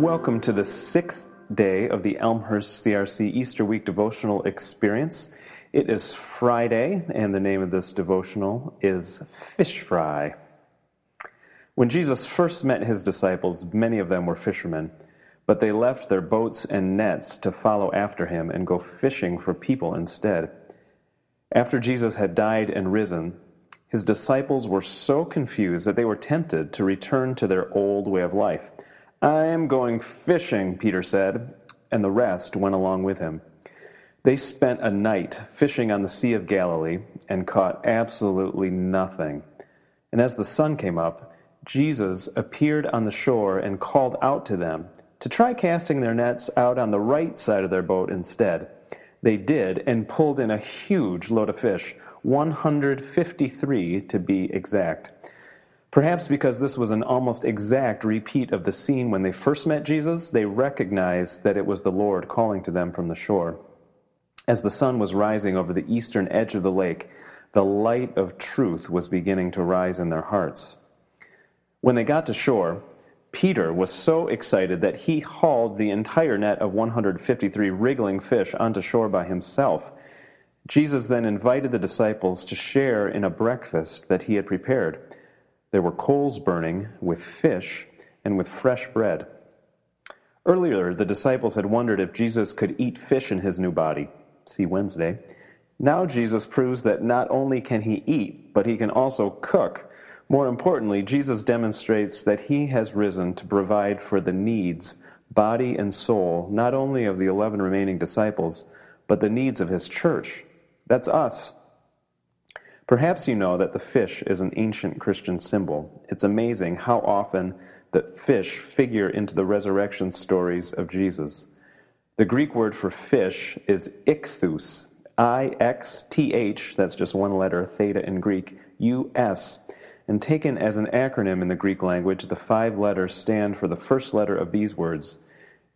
Welcome to the sixth day of the Elmhurst CRC Easter Week devotional experience. It is Friday, and the name of this devotional is Fish Fry. When Jesus first met his disciples, many of them were fishermen, but they left their boats and nets to follow after him and go fishing for people instead. After Jesus had died and risen, his disciples were so confused that they were tempted to return to their old way of life. I am going fishing, Peter said, and the rest went along with him. They spent a night fishing on the Sea of Galilee and caught absolutely nothing. And as the sun came up, Jesus appeared on the shore and called out to them to try casting their nets out on the right side of their boat instead. They did and pulled in a huge load of fish, 153 to be exact. Perhaps because this was an almost exact repeat of the scene when they first met Jesus, they recognized that it was the Lord calling to them from the shore. As the sun was rising over the eastern edge of the lake, the light of truth was beginning to rise in their hearts. When they got to shore, Peter was so excited that he hauled the entire net of 153 wriggling fish onto shore by himself. Jesus then invited the disciples to share in a breakfast that he had prepared. There were coals burning with fish and with fresh bread. Earlier, the disciples had wondered if Jesus could eat fish in his new body. See Wednesday. Now, Jesus proves that not only can he eat, but he can also cook. More importantly, Jesus demonstrates that he has risen to provide for the needs, body and soul, not only of the 11 remaining disciples, but the needs of his church. That's us. Perhaps you know that the fish is an ancient Christian symbol. It's amazing how often that fish figure into the resurrection stories of Jesus. The Greek word for fish is ichthus, I X T H, that's just one letter, theta in Greek, U S. And taken as an acronym in the Greek language, the five letters stand for the first letter of these words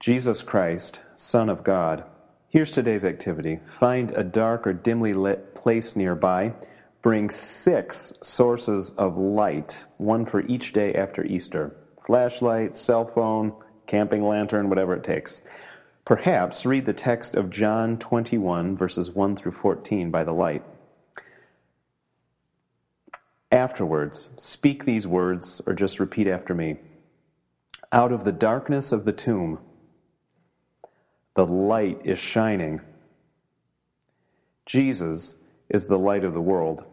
Jesus Christ, Son of God. Here's today's activity find a dark or dimly lit place nearby bring six sources of light, one for each day after Easter flashlight, cell phone, camping lantern, whatever it takes. Perhaps read the text of John 21, verses 1 through 14 by the light. Afterwards, speak these words or just repeat after me. Out of the darkness of the tomb, the light is shining. Jesus is the light of the world.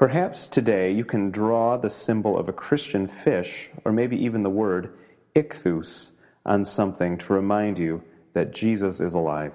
Perhaps today you can draw the symbol of a Christian fish, or maybe even the word ichthus, on something to remind you that Jesus is alive.